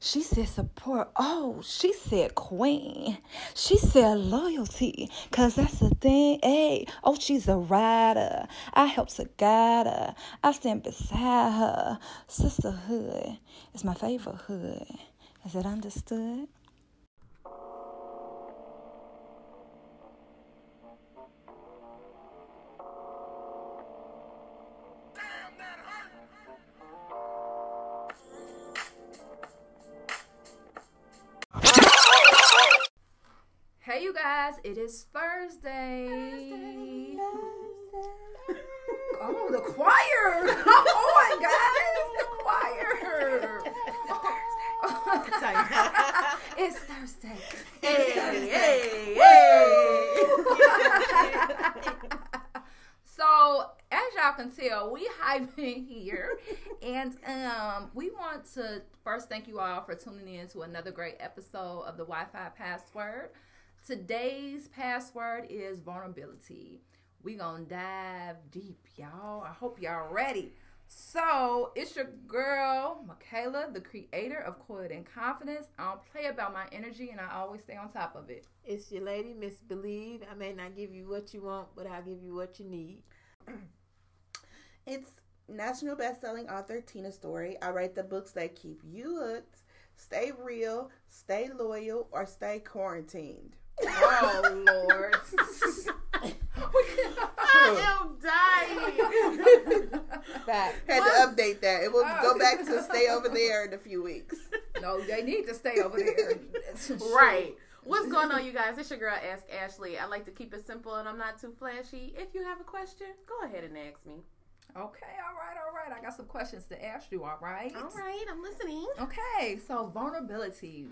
She said support. Oh, she said queen. She said loyalty. Cause that's the thing. Hey, oh, she's a rider. I help to guide her. I stand beside her. Sisterhood is my favorite hood. Is it understood? Thursday. Thursday, oh, the choir. Come on, guys. The choir. it's Thursday. It's Thursday. Hey, hey, hey. so, as y'all can tell, we hyping here. and um, we want to first thank you all for tuning in to another great episode of the Wi Fi Password. Today's password is vulnerability. We gonna dive deep, y'all. I hope y'all ready. So it's your girl, Michaela, the creator of Coiled in Confidence. I don't play about my energy and I always stay on top of it. It's your lady, Miss Believe. I may not give you what you want, but I'll give you what you need. it's national best-selling author Tina Story. I write the books that keep you hooked, stay real, stay loyal, or stay quarantined. Oh Lord. I am dying. back. Had what? to update that. It will oh. go back to stay over there in a few weeks. No, they need to stay over there. right. What's going on, you guys? It's your girl, Ask Ashley. I like to keep it simple and I'm not too flashy. If you have a question, go ahead and ask me. Okay, all right, all right. I got some questions to ask you, all right? All right, I'm listening. Okay, so vulnerability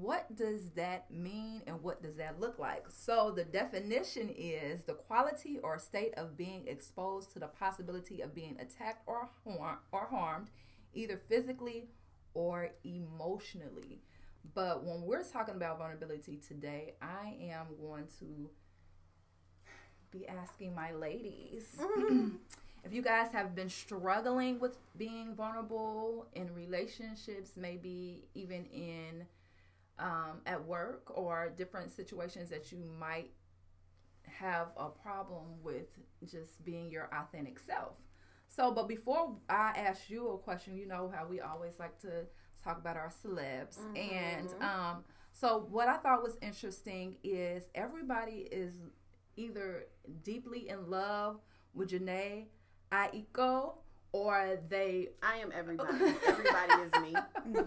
what does that mean and what does that look like? So, the definition is the quality or state of being exposed to the possibility of being attacked or, harm, or harmed, either physically or emotionally. But when we're talking about vulnerability today, I am going to be asking my ladies. Mm-hmm. if you guys have been struggling with being vulnerable in relationships, maybe even in um, at work or different situations that you might have a problem with just being your authentic self. So, but before I ask you a question, you know how we always like to talk about our celebs. Mm-hmm. And um, so, what I thought was interesting is everybody is either deeply in love with Jhené Aiko or they I am everybody. everybody is me.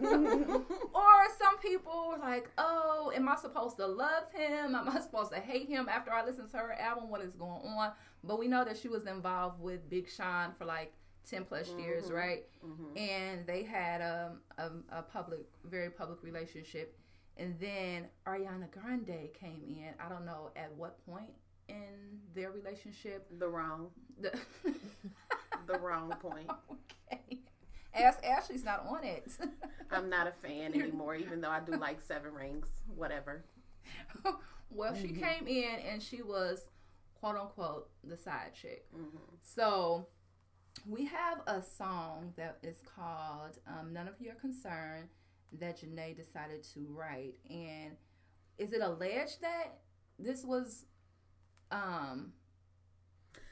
or some people like, oh, am I supposed to love him? Am I supposed to hate him after I listen to her album? What is going on? But we know that she was involved with Big Sean for like 10 plus mm-hmm. years, right? Mm-hmm. And they had um, a, a public, very public relationship. And then Ariana Grande came in. I don't know at what point in their relationship. The wrong. The the wrong point. Okay. Ask Ashley's not on it. I'm not a fan anymore, even though I do like Seven Rings, whatever. well, mm-hmm. she came in and she was quote unquote the side chick. Mm-hmm. So we have a song that is called um, None of Your Concern that Jhené decided to write. And is it alleged that this was um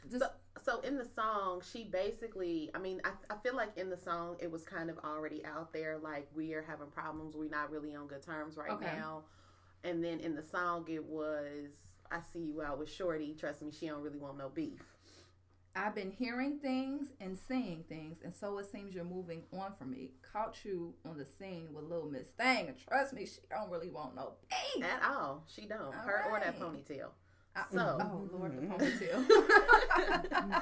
this, so, so in the song, she basically, I mean, I, I feel like in the song it was kind of already out there, like we are having problems, we're not really on good terms right okay. now. And then in the song it was, I see you out with Shorty. Trust me, she don't really want no beef. I've been hearing things and seeing things, and so it seems you're moving on from me. Caught you on the scene with Little Miss Thing, and trust me, she don't really want no beef at all. She don't. All Her right. or that ponytail. So, oh Lord, the ponytail.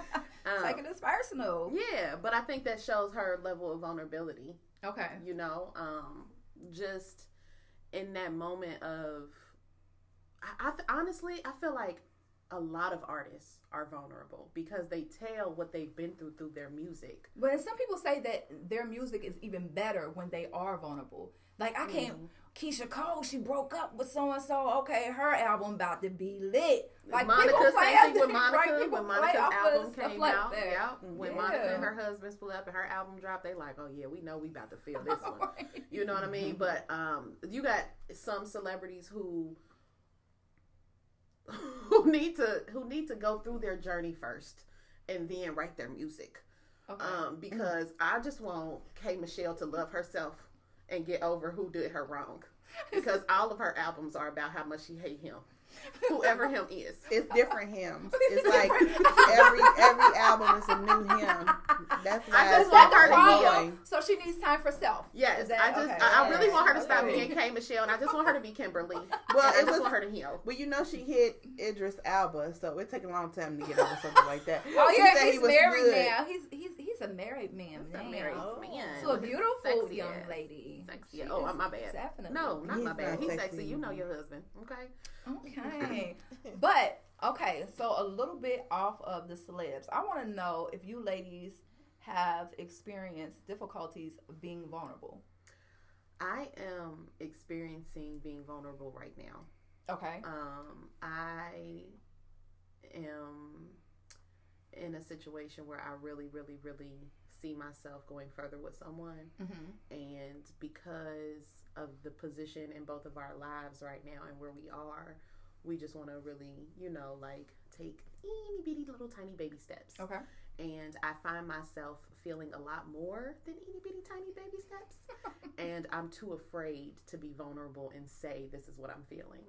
um, Taking this personal. Yeah, but I think that shows her level of vulnerability. Okay. You know, um, just in that moment of, I, I honestly, I feel like a lot of artists are vulnerable because they tell what they've been through through their music. But some people say that their music is even better when they are vulnerable. Like I can't. Mm-hmm. Keyshia Cole, she broke up with so and so. Okay, her album about to be lit. Like Monica, people play same thing with Monica. Right, when Monica's album came like out, yeah. When yeah. Monica and her husband split up and her album dropped, they like, oh yeah, we know we about to feel this one. You know what I mean? But um, you got some celebrities who who need to who need to go through their journey first and then write their music. Okay. Um, because I just want K Michelle to love herself and get over who did her wrong. Because all of her albums are about how much she hate him. Whoever him is. It's different hymns. It's like every every album is a new hymn. That's why I just it's want like her to heal. so she needs time for self. Yes, that- I just okay. I, I really want her to stop Okay. being K Michelle and I just want her to be Kimberly. Well, I it just was want her to heal. Well, you know she hit Idris Elba, so it took a long time to get over something like that. Oh She yeah, said he he's was married good. now. He's he's he's a married man He's a married Oh. man. to a beautiful sexy young ass. lady. Sexy. She Oh, is uh, my bad. Definitely. No, not He's my bad. not He's sexy sexy. You know your husband. Okay. Okay. but okay, so a little bit off of the celebs. I want to know if you ladies have experienced difficulties being vulnerable. I am experiencing being vulnerable right now. Okay. Um, I am in a situation where I really, really, really see myself going further with someone. Mm-hmm. And because of the position in both of our lives right now and where we are, we just want to really, you know, like take itty bitty little tiny baby steps. Okay. And I find myself feeling a lot more than itty bitty tiny baby steps. and I'm too afraid to be vulnerable and say this is what I'm feeling.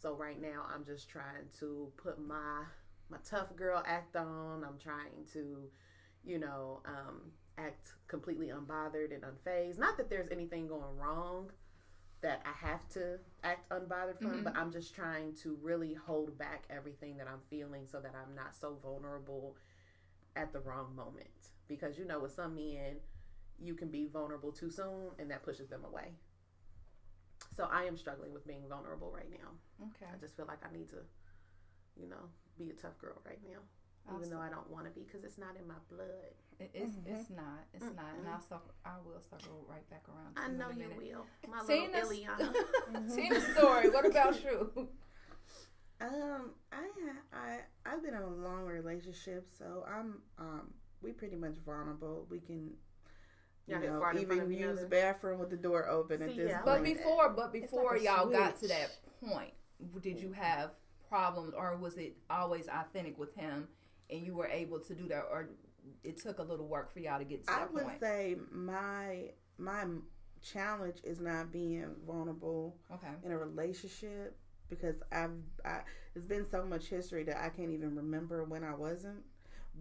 So right now I'm just trying to put my my tough girl act on. I'm trying to, you know, um, act completely unbothered and unfazed. Not that there's anything going wrong that I have to act unbothered from, Mhm. but I'm just trying to really hold back everything that I'm feeling so that I'm not so vulnerable at the wrong moment. Because you know, with some men, you can be vulnerable too soon and that pushes them away. So I am struggling with being vulnerable right now. Okay. I just feel like I need to, you know, be a tough girl right now. Even Awesome. though I don't want to be because it's not in my blood. It, it's Mhm. it's not it's not, and I'll circle, I will circle right back around. To I you in know a you minute. will. My Tina's, little Ileana. Tina's story. What about you? Um, I I I've been in a long relationship, so I'm um we pretty much vulnerable. We can you Y'all know fart in front even use other? bathroom with the door open See, at this yeah, I But point. like before, but before like y'all got to that point, did you have problems, or was it always authentic with him, and you were able to do that, or it took a little work for y'all to get to that? Point? I would point? say my my challenge is not being vulnerable Okay. in a relationship because I've I, it's been so much history that I can't even remember when I wasn't.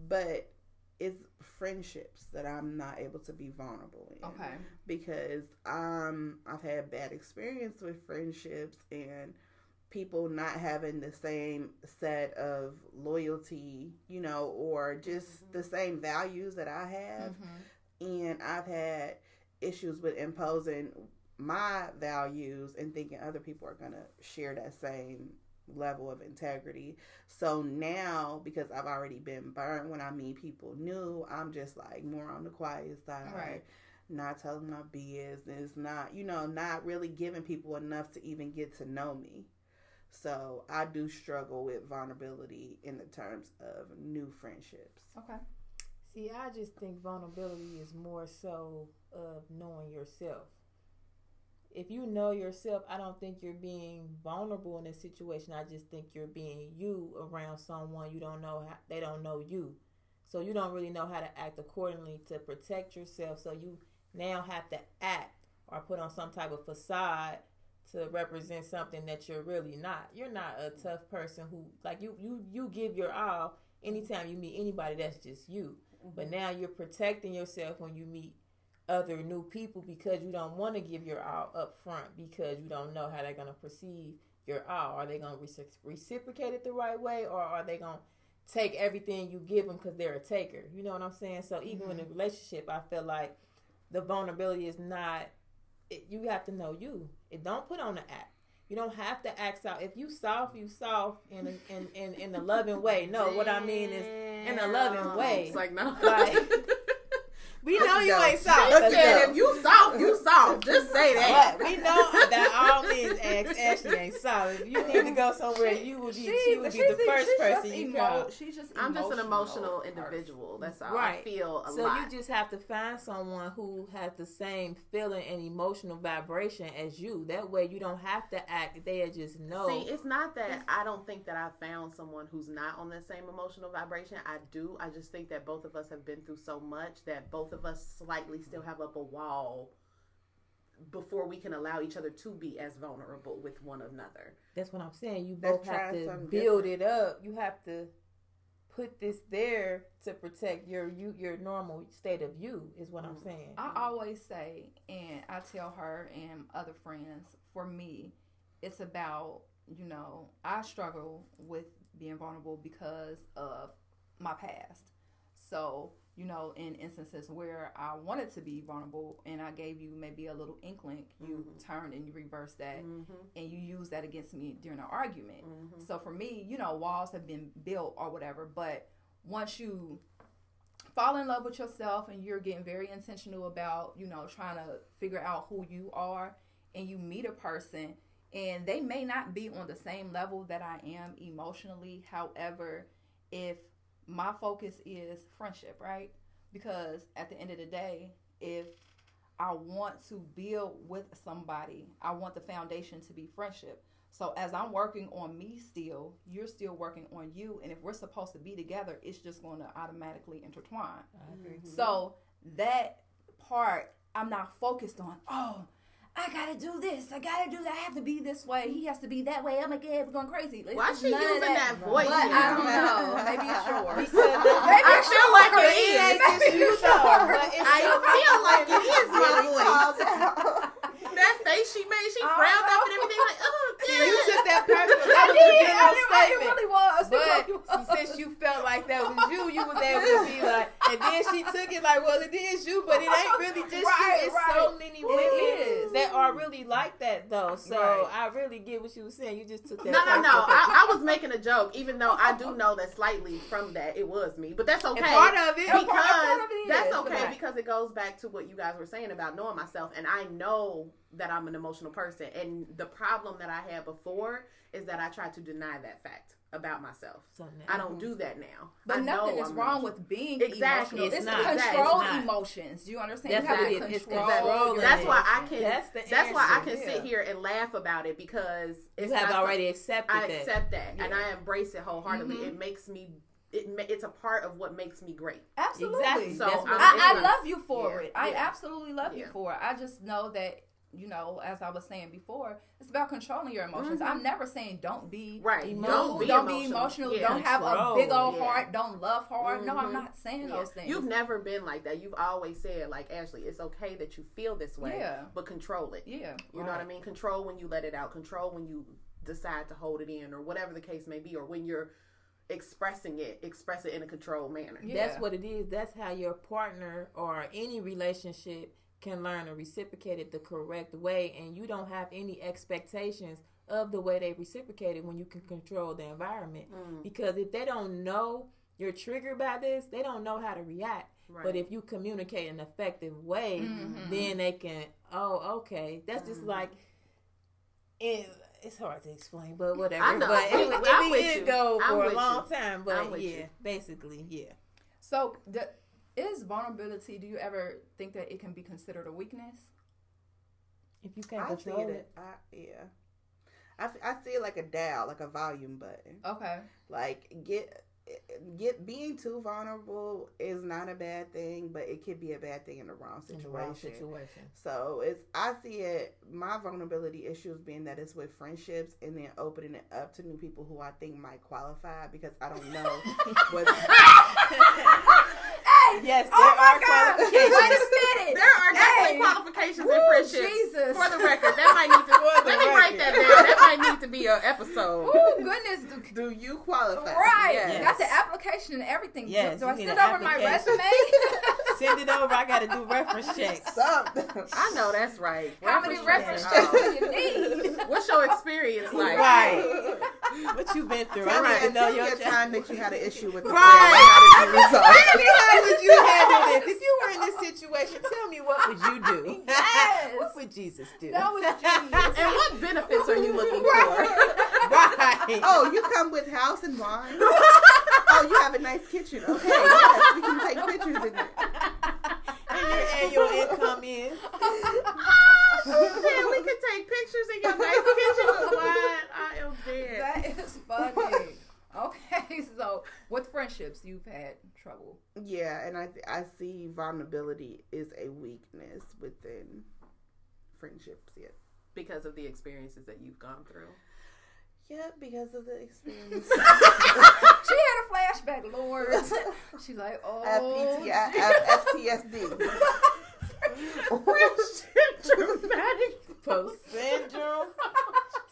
But it's friendships that I'm not able to be vulnerable in. Okay. Because um I've had bad experience with friendships and people not having the same set of loyalty, you know, or just the same values that I have Mhm. and I've had issues with imposing my values and thinking other people are going to share that same level of integrity. So now, because I've already been burned when I meet people new, I'm just like more on the quiet side. Right. Not telling my business, not, you know, not really giving people enough to even get to know me. So I do struggle with vulnerability in the terms of new friendships. Okay. See, I just think vulnerability is more so of knowing yourself. If you know yourself, I don't think you're being vulnerable in this situation. I just think you're being you around someone you don't know how they don't know you. So you don't really know how to act accordingly to protect yourself. So you now have to act or put on some type of facade to represent something that you're really not. You're not a tough person who like you you you give your all anytime you meet anybody that's just you. But mm-hmm. now you're protecting yourself when you meet other new people because you don't want to give your all up front because you don't know how they're going to perceive your all. Are they going to recip- reciprocate it the right way or are they going to take everything you give them because they're a taker? You know what I'm saying? So even in a mm-hmm. relationship, I feel like the vulnerability is not, it, you have to know you. It don't put on the act. You don't have to act out. If you soft, you soft in a, in, in, in a loving way. No, what I mean is in a loving way. It's like no. Like, we know you go. ain't soft. Let's but go. yeah, if you soft, you soft. Just say that. But we know that all means ex Ashley ain't solid. You need to go somewhere. You would be. She, she would be the first person you emo- call. She's just. I'm just an emotional individual. That's all. Right. I feel a so lot. you just have to find someone who has the same feeling and emotional vibration as you. That way, you don't have to act. They just know. See, it's not that I don't think that I found someone who's not on the same emotional vibration. I do. I just think that both of us have been through so much that both of us slightly still have up a wall before we can allow each other to be as vulnerable with one another. That's what I'm saying. You both have to build different. it up. You have to put this there to protect your you your normal state of you is what I'm mm. saying. I always say and I tell her and other friends, for me, it's about, you know, I struggle with being vulnerable because of my past. So you know, in instances where I wanted to be vulnerable and I gave you maybe a little inkling, you mm-hmm. turned and you reversed that mm-hmm. and you used that against me during an argument. Mm-hmm. So for me, you know, walls have been built or whatever, but once you fall in love with yourself and you're getting very intentional about, you know, trying to figure out who you are and you meet a person and they may not be on the same level that I am emotionally. However, if my focus is friendship, right? Because at the end of the day, if I want to build with somebody, I want the foundation to be friendship. So as I'm working on me still, you're still working on you. And if we're supposed to be together, it's just going to automatically intertwine. Mm-hmm. So that part, I'm not focused on, oh, I gotta do this. I gotta do that. I have to be this way. He has to be that way. Oh my god, we're going crazy. Like, Why she using that, that voice? But I don't know. Maybe it's yours. Maybe I feel like it is. You I feel like it is my voice. that face she made, she frowned up and everything. Like, oh, yeah. you took that personal. I did. I did. It really was. But since you felt like that was you, you was able to be like, and then she took it like, well, it is you, but it ain't really just right, you. It's right. so many women are really like that though. So right. I really get what you were saying. You just took that. No, no, no. I, I, was making a joke, even though I do know that slightly from that it was me, but that's okay. And part of it, because part of it that's okay because it goes back to what you guys were saying about knowing myself, and I know that I'm an emotional person. And the problem that I had before is that I tried to deny that fact about myself. So I don't do that now. But I nothing is I'm wrong emotional. with being exactly. emotional. It's, it's not. control exactly. emotions. Do you understand? That's you have to control. That's why I can. That's, that's why I can yeah. sit here and laugh about it because it's you have already accepted. I accept that, yeah. and I embrace it wholeheartedly. Mm-hmm. It makes me it, it's a part of what makes me great. Absolutely. Exactly. So I, I, love you for yeah, it. I yeah. absolutely love yeah. you for it. I just know that you know, as I was saying before, it's about controlling your emotions. Mm-hmm. I'm never saying don't be right. Emotional, don't be don't emotional. Be emotional yeah. Don't have a big old yeah. heart. Don't love hard. Mm-hmm. No, I'm mm-hmm. not saying yeah. those things. You've never been like that. You've always said, like Ashley, it's okay that you feel this way, yeah. but control it. Yeah, you right. know what I mean. Control when you let it out. Control when you decide to hold it in, or whatever the case may be, or when you're expressing it, express it in a controlled manner. That's what it is. That's how your partner or any relationship can learn to reciprocate it the correct way and you don't have any expectations of the way they reciprocate it when you can control the environment mm. because if they don't know you're triggered by this they don't know how to react right. but if you communicate in an effective way mm-hmm. then they can oh okay that's just like it, it's hard to explain but whatever I know. but it, it, it, go for a long you. time but yeah you. basically yeah so the is vulnerability do you ever think that it can be considered a weakness? If you can't control it, it. I, yeah. I, I see it like a dial like a volume button. Okay. Like get get being too vulnerable is not a bad thing, but it could be a bad thing in the wrong situation. The wrong situation. So it's I see it my vulnerability issues being that it's with friendships and then opening it up to new people who I think might qualify because I don't know what Yes, oh there oh are God. qualifications. Wait a minute. There are definitely hey. qualifications Woo, in friendships. Jesus. For the record, that might need to. let me write that down. That might need to be an episode. Oh goodness. Do, do you qualify? Right. Yes. Got the application and everything. Yes. Do, do I send over my resume? send it over. I got to do reference checks. I know that's right. How reference many reference checks do you need? What's your experience like? Right. what you been through. Tell I to know your time that you had an issue with the Right. How did you resolve it? how would you handle this? If you were in this situation, tell me what would you do? Yes. what would Jesus do? That was genius. And what benefits are you looking for? right. Oh, you come with house and wine. oh, you have a nice kitchen. Okay, yes, we can take pictures in there. And your annual income is. Yeah, we can take pictures in your nice kitchen with wine. I am dead. That is funny. Okay, so with friendships, you've had trouble. Yeah, and I I see vulnerability is a weakness within friendships. Yeah. Because of the experiences that you've gone through. Yeah, because of the experience. She had a flashback, Lord. She's like, oh, FPT, F- FTSD. Dramatic. Post syndrome.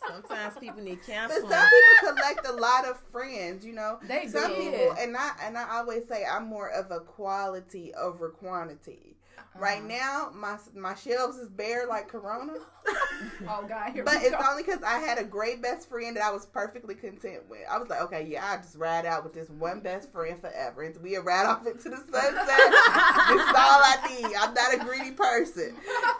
Sometimes people need counseling. But some people collect a lot of friends, you know. They some do. people, and I and I always say I'm more of a quality over quantity. Uh-huh. Right now, my my shelves is bare like Corona, oh God, here but it's go. only because I had a great best friend that I was perfectly content with. I was like, okay, yeah, I just ride out with this one best friend forever, and we ride off into the sunset. this is all I need. I'm not a greedy person.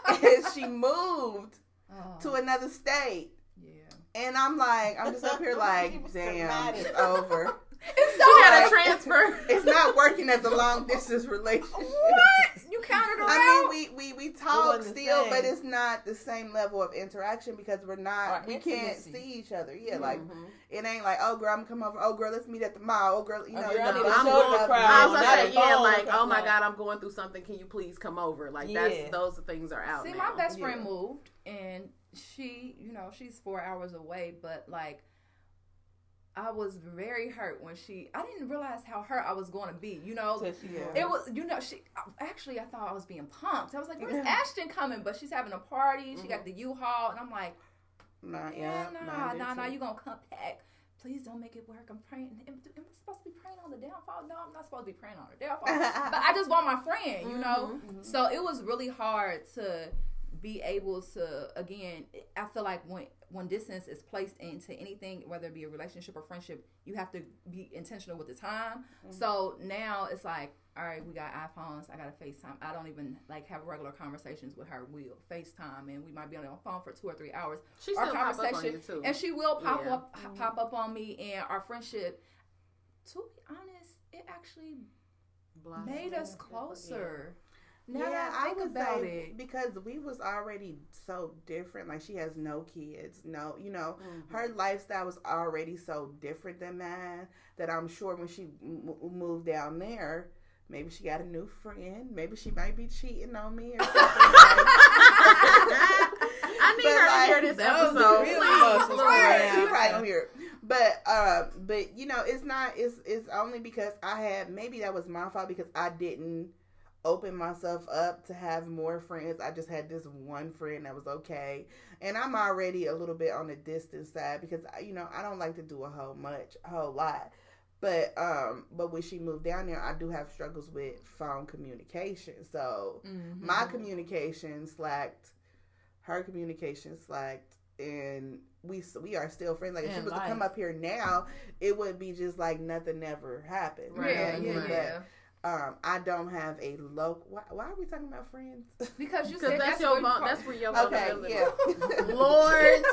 And she moved Oh, to another state. yeah. And I'm like, I'm just up here like, damn, it's over. It's You gotta Like, transfer. It's not working as a long distance relationship. What? You counted her I out? mean, we we, we talk wasn't still, but it's not the same level of interaction because we're not, Or we can't see each other. Yeah, like Mhm. it ain't like, oh girl, I'm coming over. Oh girl, let's meet at the mall. Oh girl, you Oh, know, girl, I you need know, a I'm shoulder going cry. up- I was Not gonna say, yeah, like, oh my god, I'm going through something. Can you please come over? Like Yeah. that's those things are out See, now. my best friend Yeah. moved, and she, you know, she's four hours away, but like, I was very hurt when she. I didn't realize how hurt I was going to be. You know, So she it was. You know, she actually. I thought I was being pumped. I was like, "Where's Yeah. Ashton coming?" But she's having a party. She got the U-Haul, and I'm like, Not "Yeah, nah, nah, nah. You gonna come back? Please don't make it work. I'm praying. Am, am I supposed to be praying on the downfall? No, I'm not supposed to be praying on the downfall. but I just want my friend. You know. So it was really hard to be able to again I feel like when when distance is placed into anything, whether it be a relationship or friendship, you have to be intentional with the time. Mm-hmm. So now it's like, all right, we got iPhones, I gotta FaceTime. I don't even like have regular conversations with her. We'll FaceTime and we might be on the phone for two or three hours. She Our still pop up on you too. And she will pop Yeah. up pop up on me and our friendship, to be honest, it actually Blossom. made us closer. Now yeah, that I think would about say it. because we was already so different. Like she has no kids, no, you know, Mhm. her lifestyle was already so different than mine that I'm sure when she m- moved down there, maybe she got a new friend. Maybe she might be cheating on me or something. like- I need But, her like, to hear this that was the episode. real please. emotions She probably don't hear it. But uh, but you know, it's not. It's it's only because I had maybe that was my fault because I didn't open myself up to have more friends. I just had this one friend that was okay, and I'm already a little bit on the distance side because you know I don't like to do a whole much, a whole lot. But um, but when she moved down there, I do have struggles with phone communication. So Mm-hmm. my communication slacked, her communication slacked, and we we are still friends. Like if she was to come up here now, it would be just like nothing ever happened. know yeah, yeah, Right. yeah. But, um, I don't have a local. Why, why are we talking about friends? Because you said that's, that's, your where you that's where your okay, vulnerability. yeah. Lord.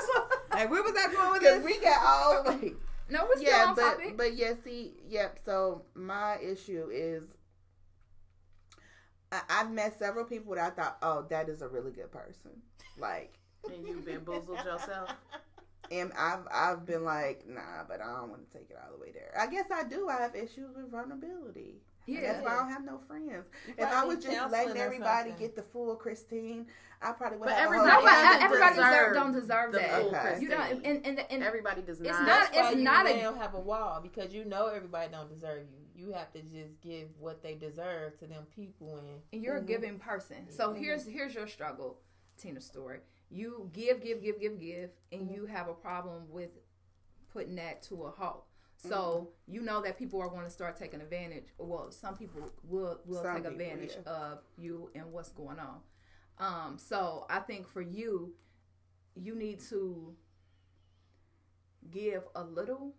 Like, where was I going with this? we got all the way. No, we're still Yeah, on but topic. but yeah, see, yep. So my issue is. I- I've met several people that I thought, oh, that is a really good person. Like, and you bamboozled yourself. And I've I've been like, nah, but I don't want to take it all the way there. I guess I do. I have issues with vulnerability. Yeah. That's why I don't have no friends. You If I was just letting everybody get the full Christine, I probably would But have everybody a whole but everybody deserve deserve, don't deserve the that. full Okay. Christine. You don't, and, and, and Everybody does not. It's not. not- That's why it's you not a- now have a wall because you know everybody don't deserve you. You have to just give what they deserve to them people, and and you're Mhm. a giving person. So Mhm. here's here's your struggle, Tina Story. You give, give, give, give, give, and you have a problem with putting that to a halt. So you know that people are going to start taking advantage. Well, some people will will Some take people, advantage yeah. of you and what's going on. Um, so I think for you, you need to give a little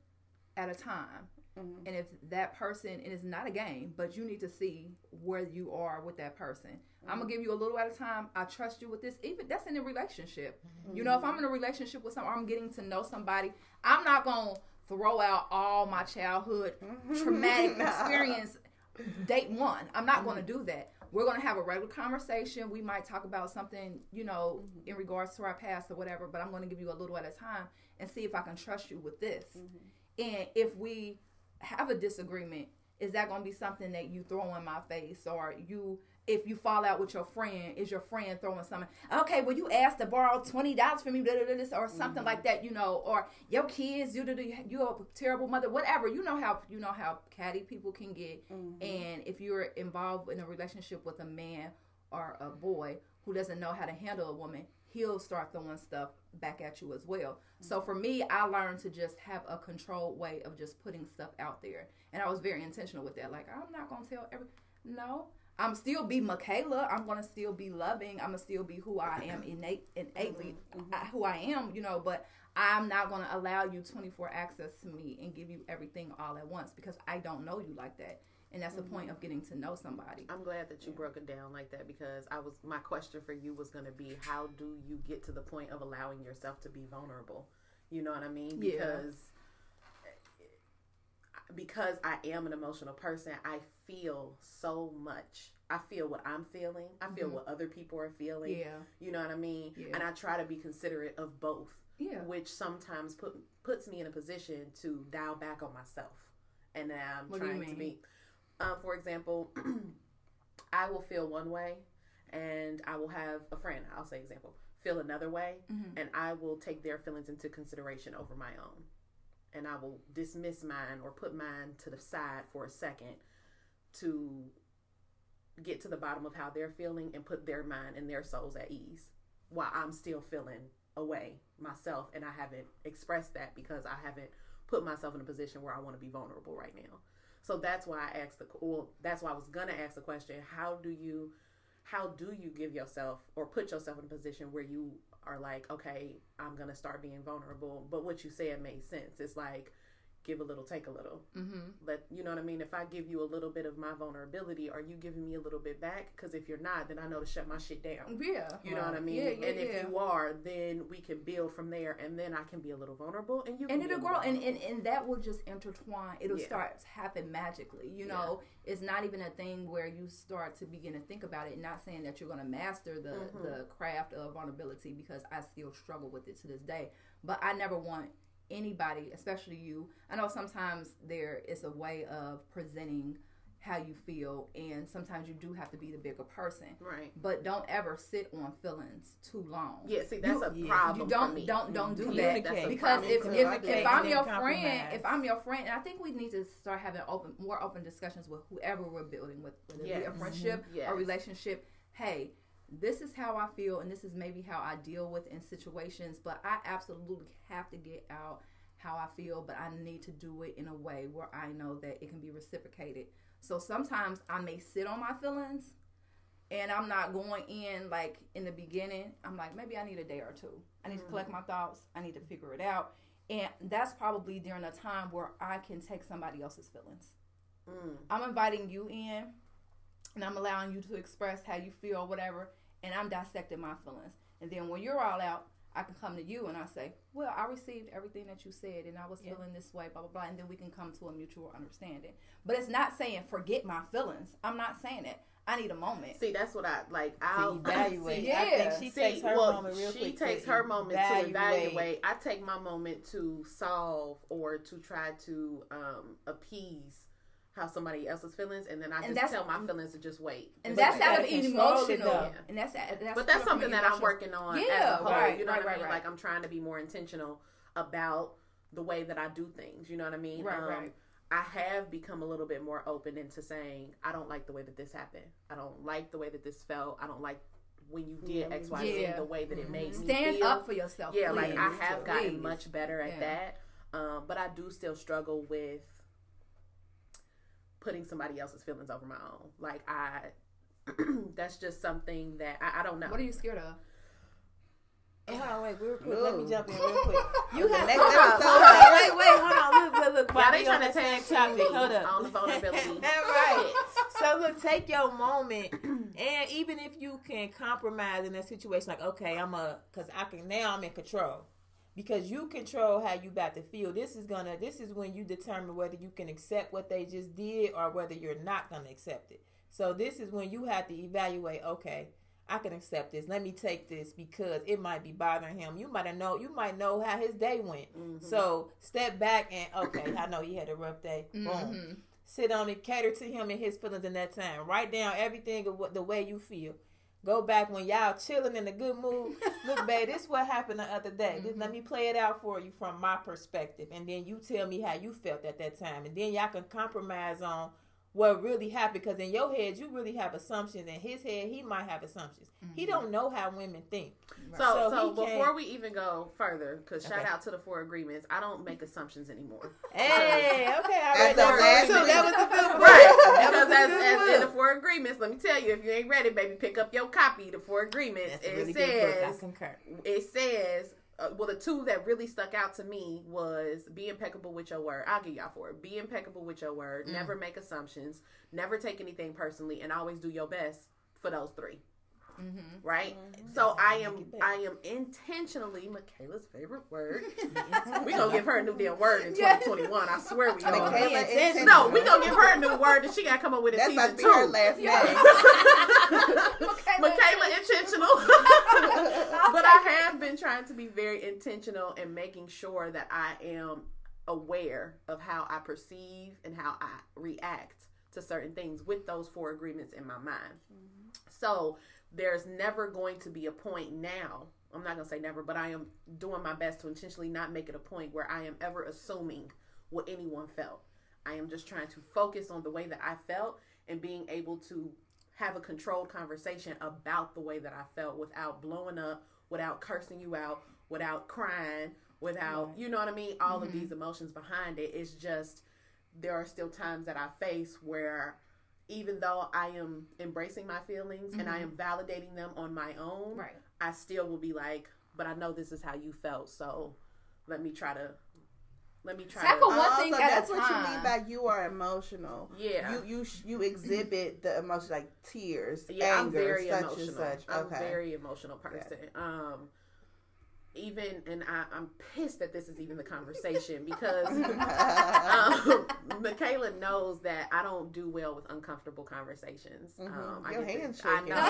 at a time. Mm-hmm. And if that person, and it's not a game, but you need to see where you are with that person. Mm-hmm. I'm gonna give you a little at a time. I trust you with this. Even that's in a relationship. Mm-hmm. You know, if I'm in a relationship with someone, I'm getting to know somebody. I'm not gonna throw out all my childhood mm-hmm. traumatic experience date one. I'm not gonna mm-hmm. do that. We're gonna have a regular conversation. We might talk about something, you know, mm-hmm. in regards to our past or whatever. But I'm gonna give you a little at a time and see if I can trust you with this. And if we have a disagreement, is that going to be something that you throw in my face or you if you fall out with your friend, is your friend throwing something? Okay, well, you asked to borrow twenty dollars from me, blah, blah, blah, or something mm-hmm. like that, you know, or your kids, you you a terrible mother, whatever. You know how you know how catty people can get, mm-hmm. and if you're involved in a relationship with a man or a boy who doesn't know how to handle a woman, he'll start throwing stuff back at you as well. So for me, I learned to just have a controlled way of just putting stuff out there, and I was very intentional with that. Like I'm not gonna tell every no. I'm still be Michaela. I'm gonna still be loving. I'm gonna still be who I am innate, innately, mm-hmm. I, who I am. You know, but I'm not gonna allow you 24 access to me and give you everything all at once because I don't know you like that and that's mm-hmm. the point of getting to know somebody i'm glad that you yeah. broke it down like that because i was my question for you was going to be how do you get to the point of allowing yourself to be vulnerable you know what i mean because yeah. Because i am an emotional person i feel so much I feel what I'm feeling. I feel mm-hmm. what other people are feeling. Yeah. You know what I mean? Yeah. And I try to be considerate of both. Yeah. Which sometimes put puts me in a position to dial back on myself. And I'm what trying to be um, for example, I will feel one way, and I will have a friend. I'll say example feel another way, mm-hmm. and I will take their feelings into consideration over my own, and I will dismiss mine or put mine to the side for a second to get to the bottom of how they're feeling and put their mind and their souls at ease while I'm still feeling away myself and I haven't expressed that because I haven't put myself in a position where I want to be vulnerable right now. So that's why I asked the well, that's why I was gonna ask the question: How do you, how do you give yourself or put yourself in a position where you are like, okay, I'm gonna start being vulnerable? But what you said made sense. It's like give a little, take a little. Mm-hmm. But you know what I mean? If I give you a little bit of my vulnerability, are you giving me a little bit back? Because if you're not, then I know to shut my shit down. Yeah. You know what I mean? Yeah, yeah, and if yeah. you are, then we can build from there, and then I can be a little vulnerable, and you and it'll grow, and, and and that will just intertwine. It'll start to happen magically. You know, it's not even a thing where you start to begin to think about it. Not saying that you're going to master the mm-hmm. the craft of vulnerability because I still struggle with it to this day. But I never want anybody, especially you. I know sometimes there is a way of presenting how you feel and sometimes you do have to be the bigger person. Right. But don't ever sit on feelings too long. Yeah see that's you, a problem you don't don't don't do that. Because if if, if i'm your friend if i'm your friend and i think we need to start having open more open discussions with whoever we're building with whether yes. it be a friendship mm-hmm. yes. or relationship. Hey this is how I feel, and this is maybe how I deal with in situations, but I absolutely have to get out how I feel, but I need to do it in a way where I know that it can be reciprocated. So sometimes I may sit on my feelings and I'm not going in like in the beginning. I'm like, maybe I need a day or two. I need to collect my thoughts, I need to figure it out. And that's probably during a time where I can take somebody else's feelings. Mm. I'm inviting you in and I'm allowing you to express how you feel, whatever and I'm dissecting my feelings. And then when you're all out, I can come to you and I say, Well, I received everything that you said and I was yeah. feeling this way, blah, blah, blah. And then we can come to a mutual understanding. But it's not saying forget my feelings. I'm not saying it. I need a moment. See, that's what I like. I'll evaluate. See, yeah. I think she See, takes her well, moment real she quick. She takes her moment evaluate. to evaluate. I take my moment to solve or to try to um, appease how somebody else's feelings, and then I and just tell my feelings to just wait. And but that's out of emotional. Yeah. And that's, that's but that's something that I'm working on. Yeah, as a whole, right, you know right, what I mean. Right, like I'm trying to be more intentional about the way that I do things. You know what I mean? Right, um, right. I have become a little bit more open into saying I don't like the way that this happened. I don't like the way that this felt. I don't like when you did X, Y, Z, the way that it made Stand me feel. Stand up for yourself. Yeah, please. like I have gotten please. much better at yeah. that. Um, but I do still struggle with putting somebody else's feelings over my own. Like I, that's just something that I, I don't know. What are you scared of? It always wait, real quick. Let me jump in real quick. You have next episode. hold on, wait, wait, hold on. Look, look, look. Y'all they trying to the tag topic. Hold up. on the vulnerability. right. So look, take your moment, and even if you can compromise in that situation, like okay, I'm a, cause I can now I'm in control, because you control how you about to feel. This is gonna, this is when you determine whether you can accept what they just did or whether you're not gonna accept it. So this is when you have to evaluate. Okay, I can accept this. Let me take this because it might be bothering him. You might know. You might know how his day went. Mm-hmm. So step back and okay, I know he had a rough day. Boom mm-hmm. sit on it, cater to him and his feelings in that time. Write down everything of what the way you feel. Go back when y'all chilling in a good mood. Look, babe, this what happened the other day. Just mm-hmm. let me play it out for you from my perspective, and then you tell me how you felt at that time, and then y'all can compromise on what really happened. Because in your head, you really have assumptions. In his head, he might have assumptions. He mm-hmm. don't know how women think. So, So so, before can't- we even go further, because shout out to the four agreements, I don't make assumptions anymore. Hey, okay, I read That's the that last. That was a good one. Right, Because was a as, as in the four agreements, let me tell you, if you ain't ready, baby, pick up your copy. The four agreements. That's it really good book. I says it says uh, well the two that really stuck out to me was be impeccable with your word i'll give y'all four be impeccable with your word Mm. never make assumptions never take anything personally and always do your best for those 3 right? So i am make it better. i am intentionally michaela's favorite word. We gonna give her a new damn word in 2021 i swear we are Michaela intentional. no we gonna give her a new word and she gotta come up with a That's season about to be two her last name. Michaela intentional. but I have been trying to be very intentional in making sure that I am aware of how I perceive and how I react to certain things with those four agreements in my mind. So there's never going to be a point now. I'm not going to say never, but I am doing my best to intentionally not make it a point where I am ever assuming what anyone felt. I am just trying to focus on the way that I felt and being able to have a controlled conversation about the way that I felt without blowing up, without cursing you out, without crying, without, you know what I mean? All of mm-hmm. these emotions behind it. It's just there are still times that I face where even though I am embracing my feelings and I am validating them on my own, Right. I still will be like, but I know this is how you felt, so let me try to let me try Tackle to one thing so at a that's what you mean by you are emotional. Yeah. You you you exhibit the emotion like tears, yeah, anger, I'm very such emotional. and such. I'm okay. a very emotional person. Um even and I, I'm pissed that this is even the conversation because um, Michaela knows that I don't do well with uncomfortable conversations. Um, I Your get the- I know. Yeah,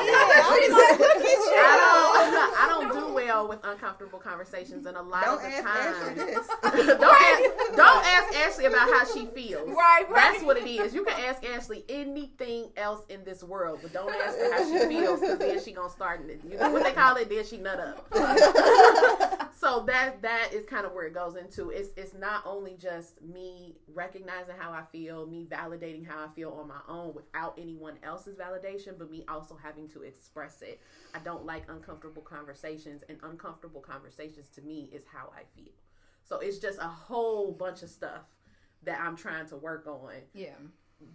I don't, I don't do well with uncomfortable conversations, and a lot Don't of the ask time, this. don't, ask, don't ask Ashley about how she feels. Right, right. That's what it is. You can ask Ashley anything else in this world, but don't ask her how she feels because then she gonna start. You know what they call it? Then she nut up. so that that is kind of where it goes into. It's it's not only just me recognizing how I feel, me validating how I feel on my own without anyone else's validation, but me also having to express it. I don't like uncomfortable conversations, and uncomfortable conversations to me is how I feel. So it's just a whole bunch of stuff that I'm trying to work on. Yeah.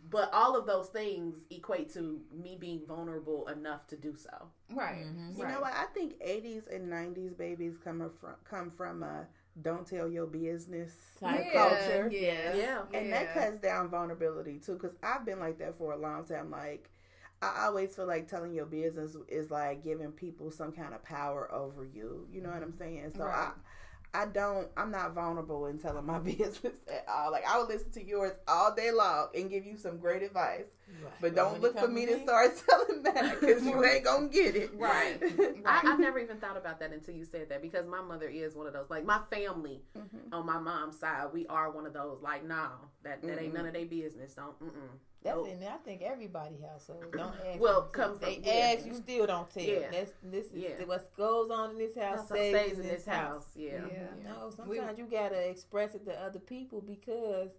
But all of those things equate to me being vulnerable enough to do so. Right. Mm-hmm. You know what? I think 80s and 90s babies come from come from a don't tell your business Type Yeah, culture. Yeah. Yeah. and that cuts down vulnerability too because i've been like that for a long time like i always feel like telling your business is like giving people some kind of power over you you know what i'm saying so Right. i i don't i'm not vulnerable in telling my business at all like i would listen to yours all day long and give you some great advice but don't look for me to me- start telling back because you ain't gonna get it Right. I, I've never even thought about that until you said that because my mother is one of those. Like my family mm-hmm. on my mom's side, we are one of those. Like, nah, that that ain't none mm-hmm. of their business. Don't. Mm-mm. That's Nope. in I think everybody household. Don't ask. Well, them to. come they from- yeah. ask, you still don't tell. Yeah. That's this is Yeah. what goes on in this house stays, stays in this house. Yeah. Yeah. You know, We- sometimes you gotta express it to other people because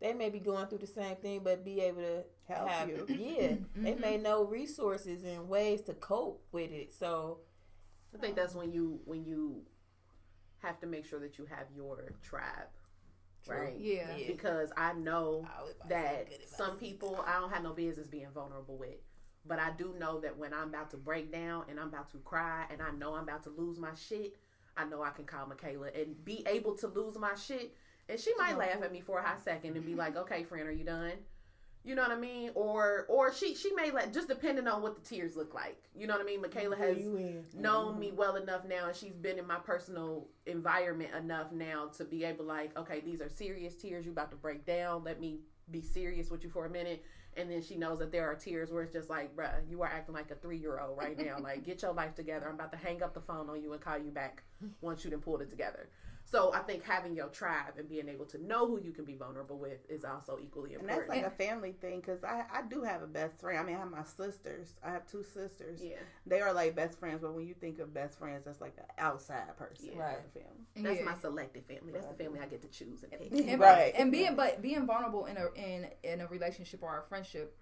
they may be going through the same thing, but be able to Help have you. yeah. They mm-hmm. may know resources and ways to cope with it. So I think that's when you when you have to make sure that you have your tribe, right? Yeah. Because I know I was about to say that some people I don't have no business being vulnerable with. But I do know that when I'm about to break down and I'm about to cry and I know I'm about to lose my shit, I know I can call Michaela and be able to lose my shit. And she might laugh at me for a hot second and be like, "Okay, friend, are you done?" You know what I mean? Or or she she may let just depending on what the tears look like. You know what I mean? Michaela has known me well enough now and she's been in my personal environment enough now to be able like, okay, these are serious tears, you about to break down. Let me be serious with you for a minute and then she knows that there are tears where it's just like, bruh, you are acting like a three year old right now. like, get your life together. I'm about to hang up the phone on you and call you back once you done pulled it together. So I think having your tribe and being able to know who you can be vulnerable with is also equally important. And that's like a family thing because I, I do have a best friend. I mean, I have my sisters. I have two sisters. Yeah. They are like best friends, but when you think of best friends, that's like an outside person. Yeah. Right. The family. That's Yeah. my selected family. That's the family I get to choose and pick. and, Right. and being but being vulnerable in a in in a relationship or a friendship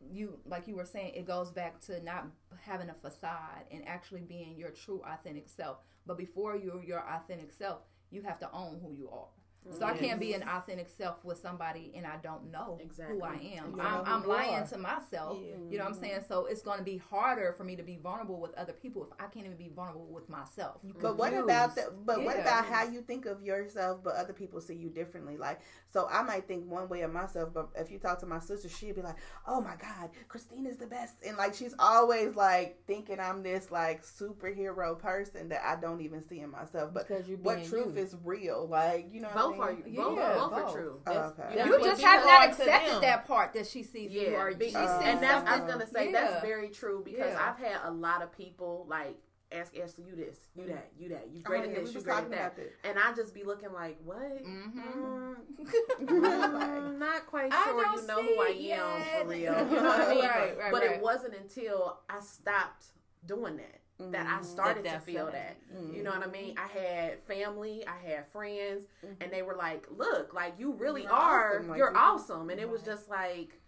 you like you were saying it goes back to not having a facade and actually being your true authentic self but before you're your authentic self you have to own who you are so I can't be an authentic self with somebody and I don't know Exactly. who I am. You I'm, I'm lying are. to myself. Yeah. You know what I'm saying? So it's going to be harder for me to be vulnerable with other people if I can't even be vulnerable with myself. You but what Confused. about that? But what about how you think of yourself, but other people see you differently? Like, so I might think one way of myself, but if you talk to my sister, she'd be like, "Oh my God, Christina's the best," and like she's always like thinking I'm this like superhero person that I don't even see in myself. But what truth you. is real? Like, you know, Both what I are mean? both, Yeah, both are true. Oh, okay. that's You just have not accepted that part that she sees you Yeah, or be- she Uh, sees and that's I was gonna say Yeah. that's very true because Yeah. I've had a lot of people like ask Ashley, you this, you that, you that, you Oh, great at this, you great at that, this. and I just be looking like, what? Mhm. Mm, mm, not quite sure don't you know who I am for real. yet. You know what I mean? Right, right, but right. it wasn't until I stopped doing that that I mm-hmm. started to That feel definitely. that. You know mm-hmm. what I mean? I had family, I had friends, mm-hmm. and they were like, "Look, like you really You're are. awesome, like you're you- awesome." And it was just like,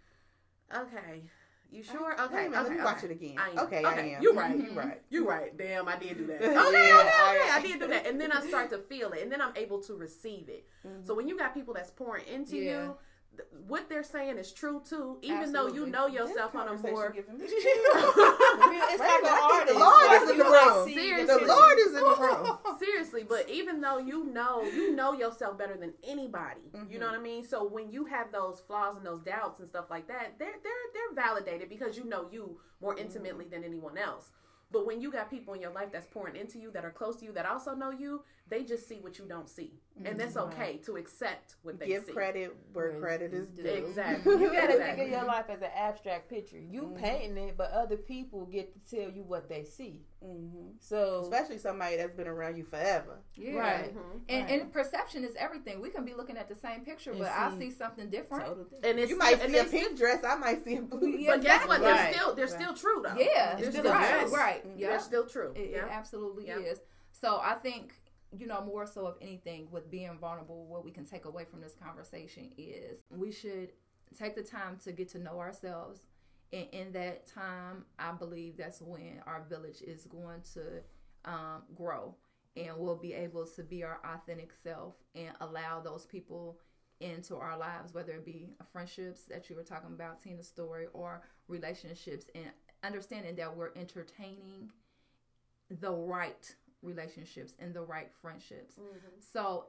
"Okay, you sure? Wait a Okay, okay, let me watch okay. it again. I. Okay, I okay, am. You're right. You're right. You're right. Damn, I did do that. Yeah, Okay, okay, okay. I- I did do that, and then I start to feel it, and then I'm able to receive it. So when you got people that's pouring into Yeah. you. What they're saying is true too, even though you Absolutely. know yourself on a more It's like a minute, an I think artist. the Lord is in the room. Seriously. the The Lord is in the room. Seriously, but even though you know, you know yourself better than anybody. You know mm-hmm. what I mean? So when you have those flaws and those doubts and stuff like that, they're they're they're validated because you know you more intimately mm-hmm. than anyone else. But when you got people in your life that's pouring into you that are close to you that also know you, they just see what you don't see. And that's okay to accept what they Give see. credit where Where credit is due. due. Exactly. You gotta Exactly. think of your life as an abstract picture. You painting it, but other people get to tell you what they see. hmm So Especially somebody that's been around you forever. Yeah. Right. Mhm. And, Right. and perception is everything. We can be looking at the same picture, And but I see- see something different. total different. And it's You might and see a they pink dress, I might see a blue. Yeah, But guess what? Right. They're still they're still true though. Yeah, They're it's still right, true. right. They're still true. it, it absolutely Yeah. is. So I think you know more so of anything with being vulnerable. What we can take away from this conversation is we should take the time to get to know ourselves, and in that time, I believe that's when our village is going to um, grow, and we'll be able to be our authentic self and allow those people into our lives, whether it be friendships that you were talking about, Tina's story, or relationships, and understanding that we're entertaining the right relationships and the right friendships. Mm-hmm. So,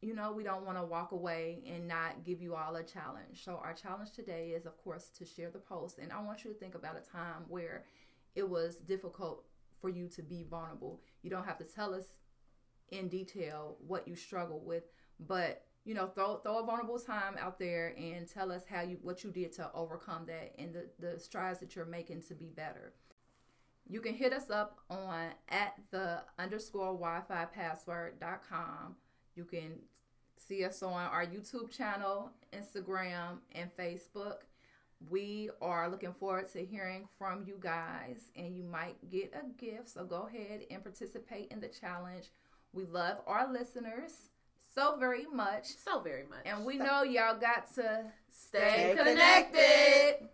you know, we don't want to walk away and not give you all a challenge. So, our challenge today is, of course, to share the post. And I want you to think about a time where it was difficult for you to be vulnerable. You don't have to tell us in detail what you struggle with, but you know, throw throw a vulnerable time out there and tell us how you what you did to overcome that and the, the strides that you're making to be better. You can hit us up on at the underscore Wi-Fi password.com. You can see us on our YouTube channel, Instagram, and Facebook. We are looking forward to hearing from you guys, and you might get a gift. So go ahead and participate in the challenge. We love our listeners so very much, So very much. and we know y'all got to stay Stay connected.